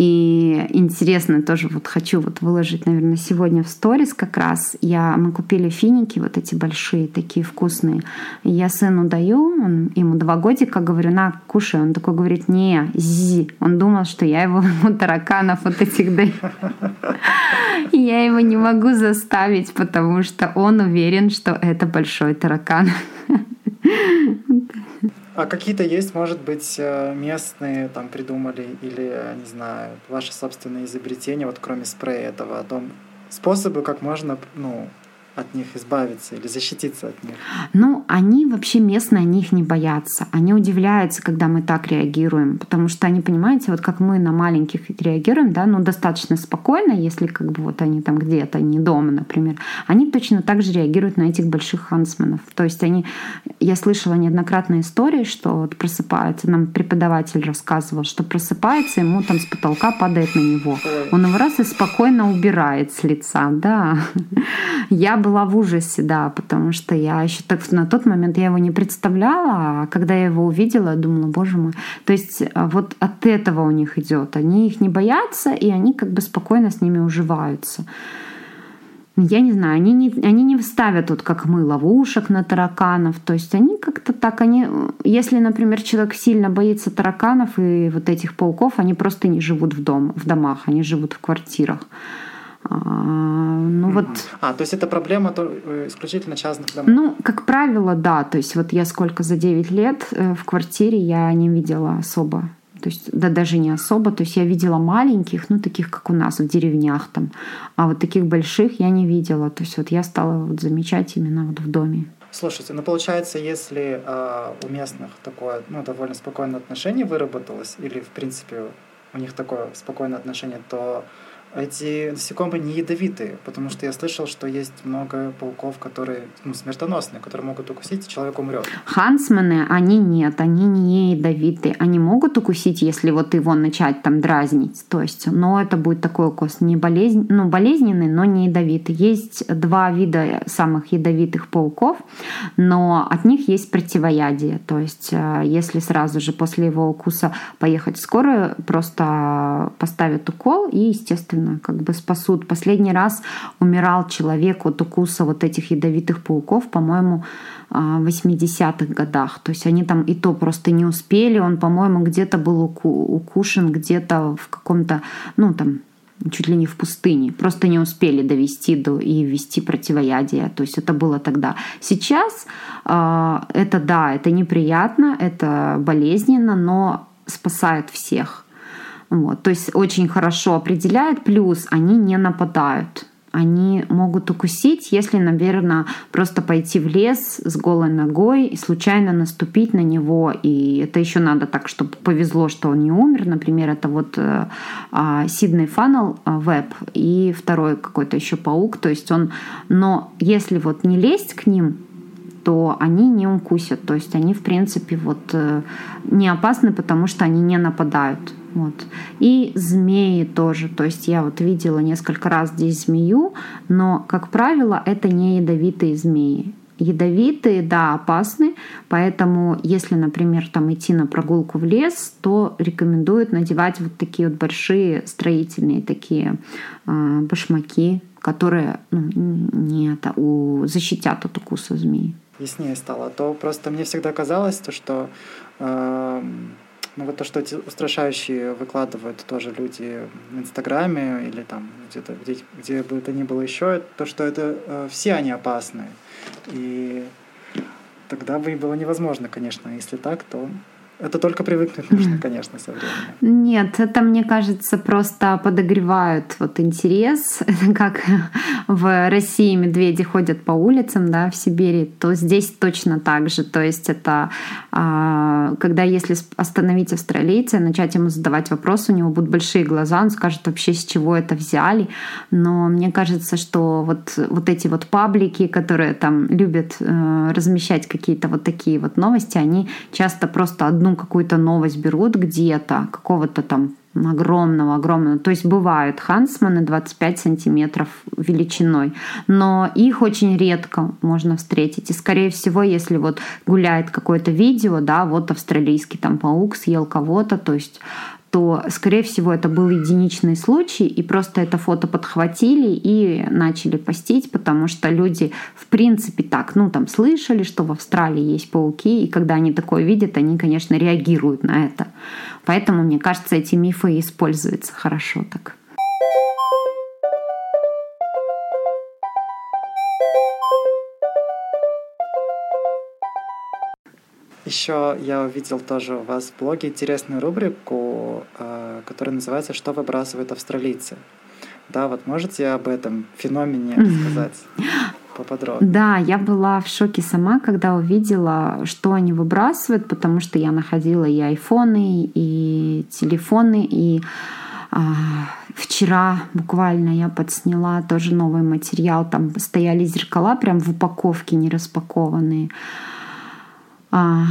И интересно тоже вот хочу вот выложить, наверное, сегодня в сторис как раз. Я, мы купили финики, вот эти большие, такие вкусные. И я сыну даю, он, ему два годика, говорю, на, кушай. Он такой говорит, не, зи. Он думал, что я его ему тараканов вот этих даю. Я его не могу заставить, потому что он уверен, что это большой таракан. А какие-то есть, может быть, э, местные там придумали или, не знаю, ваши собственные изобретения, вот кроме спрея этого, о том, способы, как можно, ну, от них избавиться или защититься от них? Ну, они вообще местные, они их не боятся. Они удивляются, когда мы так реагируем, потому что они, понимаете, вот как мы на маленьких реагируем, да, ну, достаточно спокойно, если как бы вот они там где-то, не дома, например, они точно так же реагируют на этих больших хансменов. То есть они, я слышала неоднократные истории, что вот просыпается, нам преподаватель рассказывал, что просыпается, ему там с потолка падает на него. Он его раз и спокойно убирает с лица, да. Я была в ужасе, да, потому что я еще так на тот момент я его не представляла, а когда я его увидела, думала, боже мой. То есть а, вот от этого у них идет. Они их не боятся, и они как бы спокойно с ними уживаются. Я не знаю, они не, они не вставят тут, как мы, ловушек на тараканов. То есть они как-то так, они, если, например, человек сильно боится тараканов и вот этих пауков, они просто не живут в, дом, в домах, они живут в квартирах. А, ну вот. А, то есть это проблема э, исключительно частных домов? Ну, как правило, да. То есть вот я сколько за 9 лет э, в квартире я не видела особо. То есть, да даже не особо. То есть я видела маленьких, ну, таких, как у нас в деревнях там. А вот таких больших я не видела. То есть вот я стала вот замечать именно вот в доме. Слушайте, ну получается, если э, у местных такое, ну, довольно спокойное отношение выработалось, или, в принципе, у них такое спокойное отношение, то эти насекомые не ядовитые, потому что я слышал, что есть много пауков, которые ну, смертоносные, которые могут укусить, и человек умрет. Хансмены, они нет, они не ядовитые. Они могут укусить, если вот его начать там дразнить. То есть, но это будет такой укус не болезнь, ну, болезненный, но не ядовитый. Есть два вида самых ядовитых пауков, но от них есть противоядие. То есть, э, если сразу же после его укуса поехать в скорую, просто поставят укол и, естественно, действительно как бы спасут. Последний раз умирал человек от укуса вот этих ядовитых пауков, по-моему, в 80-х годах. То есть они там и то просто не успели. Он, по-моему, где-то был укушен, где-то в каком-то, ну там, чуть ли не в пустыне. Просто не успели довести до и ввести противоядие. То есть это было тогда. Сейчас э, это да, это неприятно, это болезненно, но спасает всех. Вот, то есть очень хорошо определяет, плюс они не нападают. они могут укусить, если, наверное, просто пойти в лес с голой ногой и случайно наступить на него. И это еще надо так, чтобы повезло, что он не умер. Например, это вот Сидней Фаннел веб и второй какой-то еще паук. То есть он... Но если вот не лезть к ним, то они не укусят. То есть они, в принципе, вот э, не опасны, потому что они не нападают. Вот. И змеи тоже. То есть я вот видела несколько раз здесь змею, но, как правило, это не ядовитые змеи. Ядовитые, да, опасны, поэтому если, например, там идти на прогулку в лес, то рекомендуют надевать вот такие вот большие строительные такие э, башмаки, которые ну, не это, у, защитят от укуса змеи. Яснее стало. То просто мне всегда казалось, то, что э, ну вот то, что эти устрашающие выкладывают тоже люди в Инстаграме или там где-то, где, где бы это ни было еще, то, что это э, все они опасны. И тогда бы было невозможно, конечно. Если так, то это только привыкнуть нужно, конечно, со временем. Нет, это, мне кажется, просто подогревают вот интерес. как в России медведи ходят по улицам, да, в Сибири, то здесь точно так же. То есть это а, когда если остановить австралийца начать ему задавать вопросы, у него будут большие глаза, он скажет вообще, с чего это взяли. Но мне кажется, что вот, вот эти вот паблики, которые там любят э, размещать какие-то вот такие вот новости, они часто просто одну одну какую-то новость берут где-то, какого-то там огромного, огромного. То есть бывают хансманы 25 сантиметров величиной, но их очень редко можно встретить. И скорее всего, если вот гуляет какое-то видео, да, вот австралийский там паук съел кого-то, то есть то, скорее всего, это был единичный случай, и просто это фото подхватили и начали постить, потому что люди, в принципе, так, ну, там, слышали, что в Австралии есть пауки, и когда они такое видят, они, конечно, реагируют на это. Поэтому, мне кажется, эти мифы используются хорошо так. Еще я увидел тоже у вас в блоге интересную рубрику, э, которая называется «Что выбрасывают австралийцы?». Да, вот можете об этом феномене рассказать? поподробнее. Да, я была в шоке сама, когда увидела, что они выбрасывают, потому что я находила и айфоны, и телефоны, и а, вчера буквально я подсняла тоже новый материал, там стояли зеркала прям в упаковке не распакованные. А,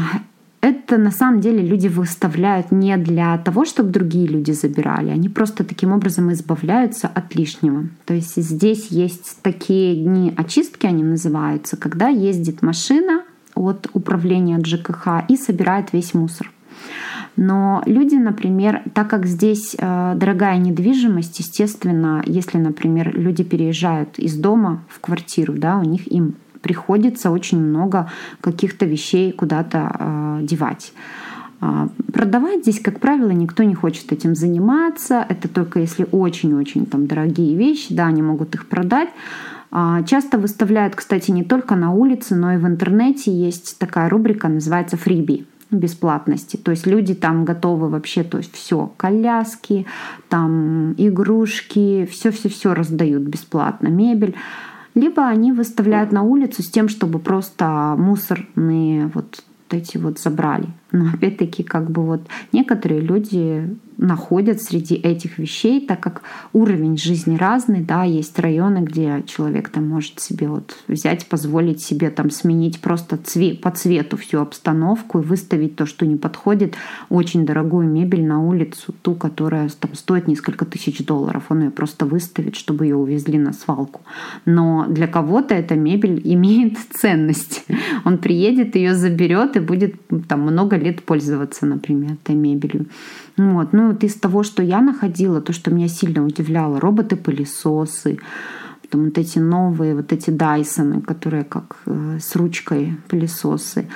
это на самом деле люди выставляют не для того, чтобы другие люди забирали, они просто таким образом избавляются от лишнего. То есть здесь есть такие дни очистки, они называются, когда ездит машина от управления от ЖКХ и собирает весь мусор. Но люди, например, так как здесь э, дорогая недвижимость, естественно, если, например, люди переезжают из дома в квартиру, да, у них им приходится очень много каких-то вещей куда-то э, девать. А, продавать здесь, как правило, никто не хочет этим заниматься. Это только если очень-очень там дорогие вещи, да, они могут их продать. А, часто выставляют, кстати, не только на улице, но и в интернете есть такая рубрика, называется «Фриби» бесплатности. То есть люди там готовы вообще, то есть все, коляски, там игрушки, все-все-все раздают бесплатно, мебель либо они выставляют на улицу с тем, чтобы просто мусорные вот эти вот забрали. Но опять-таки, как бы вот некоторые люди находят среди этих вещей, так как уровень жизни разный, да, есть районы, где человек там может себе вот взять, позволить себе там сменить просто цвет, по цвету всю обстановку и выставить то, что не подходит, очень дорогую мебель на улицу, ту, которая там стоит несколько тысяч долларов, он ее просто выставит, чтобы ее увезли на свалку. Но для кого-то эта мебель имеет ценность. Он приедет, ее заберет и будет там много лет пользоваться, например, этой мебелью. Вот. Ну вот из того, что я находила, то, что меня сильно удивляло, роботы-пылесосы, потом вот эти новые, вот эти Дайсоны, которые как э, с ручкой пылесосы.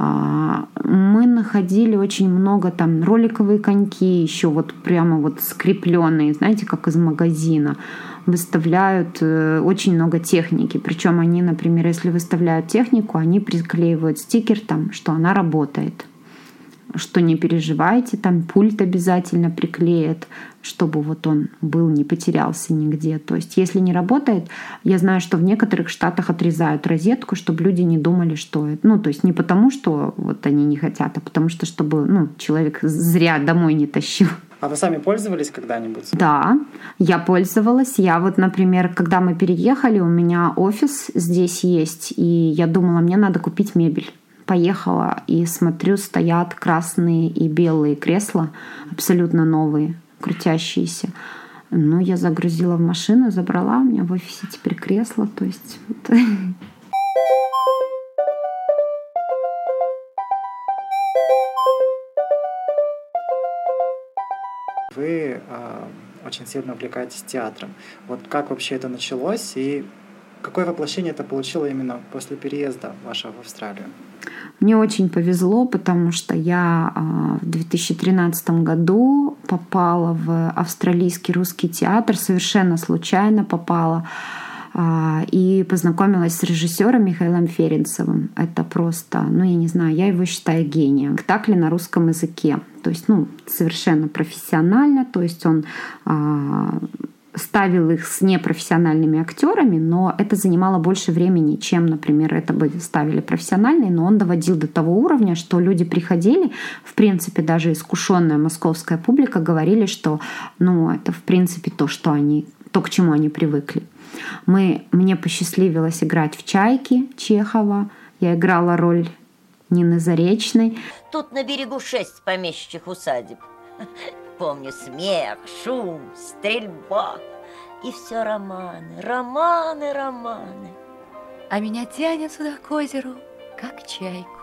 А, мы находили очень много там роликовые коньки, еще вот прямо вот скрепленные, знаете, как из магазина. Выставляют э, очень много техники. Причем они, например, если выставляют технику, они приклеивают стикер там, что она работает. Что не переживайте, там пульт обязательно приклеят, чтобы вот он был, не потерялся нигде. То есть если не работает, я знаю, что в некоторых штатах отрезают розетку, чтобы люди не думали, что это. Ну, то есть не потому, что вот они не хотят, а потому что, чтобы ну, человек зря домой не тащил. А вы сами пользовались когда-нибудь? Да, я пользовалась. Я вот, например, когда мы переехали, у меня офис здесь есть, и я думала, мне надо купить мебель поехала и смотрю, стоят красные и белые кресла, абсолютно новые, крутящиеся. Ну, я загрузила в машину, забрала, у меня в офисе теперь кресло, то есть... Вы э, очень сильно увлекаетесь театром. Вот как вообще это началось и какое воплощение это получило именно после переезда вашего в Австралию? Мне очень повезло, потому что я а, в 2013 году попала в австралийский русский театр, совершенно случайно попала а, и познакомилась с режиссером Михаилом Ференцевым. Это просто, ну я не знаю, я его считаю гением. Спектакли на русском языке. То есть, ну, совершенно профессионально. То есть он а, ставил их с непрофессиональными актерами, но это занимало больше времени, чем, например, это бы ставили профессиональные, но он доводил до того уровня, что люди приходили, в принципе, даже искушенная московская публика говорили, что, ну, это, в принципе, то, что они, то, к чему они привыкли. Мы, мне посчастливилось играть в «Чайке» Чехова. Я играла роль Нины Заречной. Тут на берегу шесть помещичьих усадеб. Помню смех, шум, стрельба. И все романы, романы, романы. А меня тянет сюда к озеру, как чайку.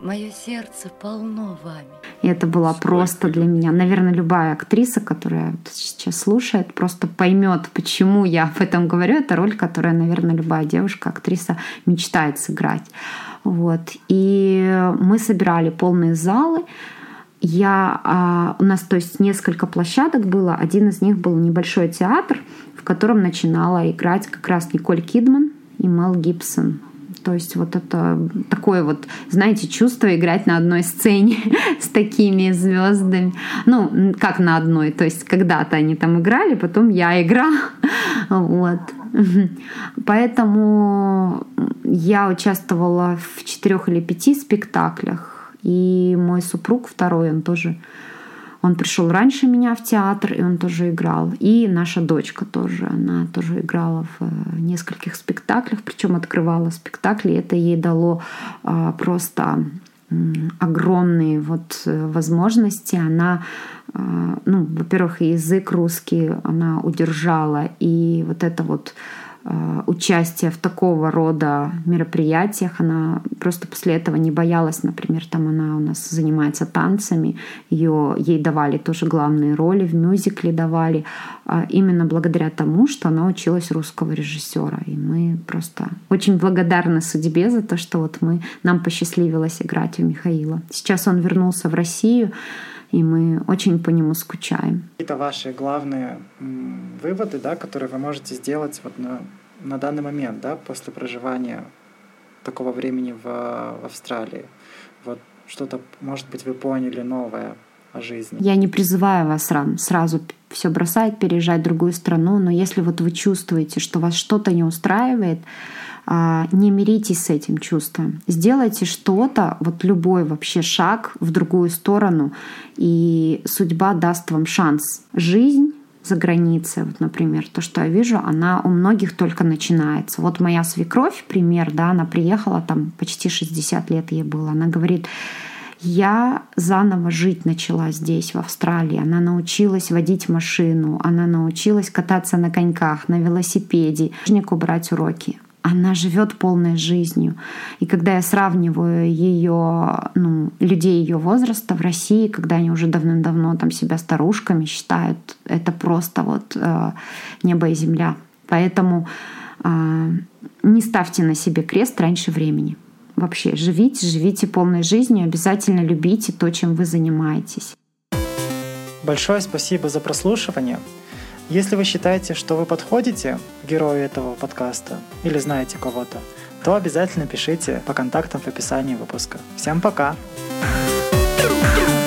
Мое сердце полно вами. И это была Сколько просто для меня. Наверное, любая актриса, которая сейчас слушает, просто поймет, почему я об этом говорю. Это роль, которая, наверное, любая девушка, актриса мечтает сыграть. Вот. И мы собирали полные залы. Я, а, у нас, то есть, несколько площадок было. Один из них был небольшой театр, в котором начинала играть как раз Николь Кидман и Мел Гибсон. То есть вот это такое вот, знаете, чувство играть на одной сцене с такими звездами. Ну, как на одной. То есть когда-то они там играли, потом я играла. Вот. Поэтому я участвовала в четырех или пяти спектаклях и мой супруг второй, он тоже он пришел раньше меня в театр, и он тоже играл. И наша дочка тоже, она тоже играла в э, нескольких спектаклях, причем открывала спектакли. Это ей дало а, просто огромные вот э, возможности. Она, а, ну, во-первых, язык русский она удержала, и вот это вот участие в такого рода мероприятиях. Она просто после этого не боялась, например, там она у нас занимается танцами, ее, ей давали тоже главные роли, в мюзикле давали, а именно благодаря тому, что она училась русского режиссера. И мы просто очень благодарны судьбе за то, что вот мы, нам посчастливилось играть у Михаила. Сейчас он вернулся в Россию, и мы очень по нему скучаем. Это ваши главные выводы, да, которые вы можете сделать вот на, на данный момент, да, после проживания такого времени в, в Австралии. Вот что-то, может быть, вы поняли новое о жизни. Я не призываю вас сразу все бросать, переезжать в другую страну, но если вот вы чувствуете, что вас что-то не устраивает, не миритесь с этим чувством. Сделайте что-то, вот любой вообще шаг в другую сторону, и судьба даст вам шанс. Жизнь за границей, вот, например, то, что я вижу, она у многих только начинается. Вот моя свекровь, пример, да, она приехала, там почти 60 лет ей было, она говорит, я заново жить начала здесь, в Австралии. Она научилась водить машину, она научилась кататься на коньках, на велосипеде, брать уроки она живет полной жизнью. И когда я сравниваю ее, ну, людей ее возраста в России, когда они уже давным-давно там себя старушками считают, это просто вот э, небо и земля. Поэтому э, не ставьте на себе крест раньше времени. Вообще, живите, живите полной жизнью, обязательно любите то, чем вы занимаетесь. Большое спасибо за прослушивание. Если вы считаете, что вы подходите герою этого подкаста или знаете кого-то, то обязательно пишите по контактам в описании выпуска. Всем пока! Thank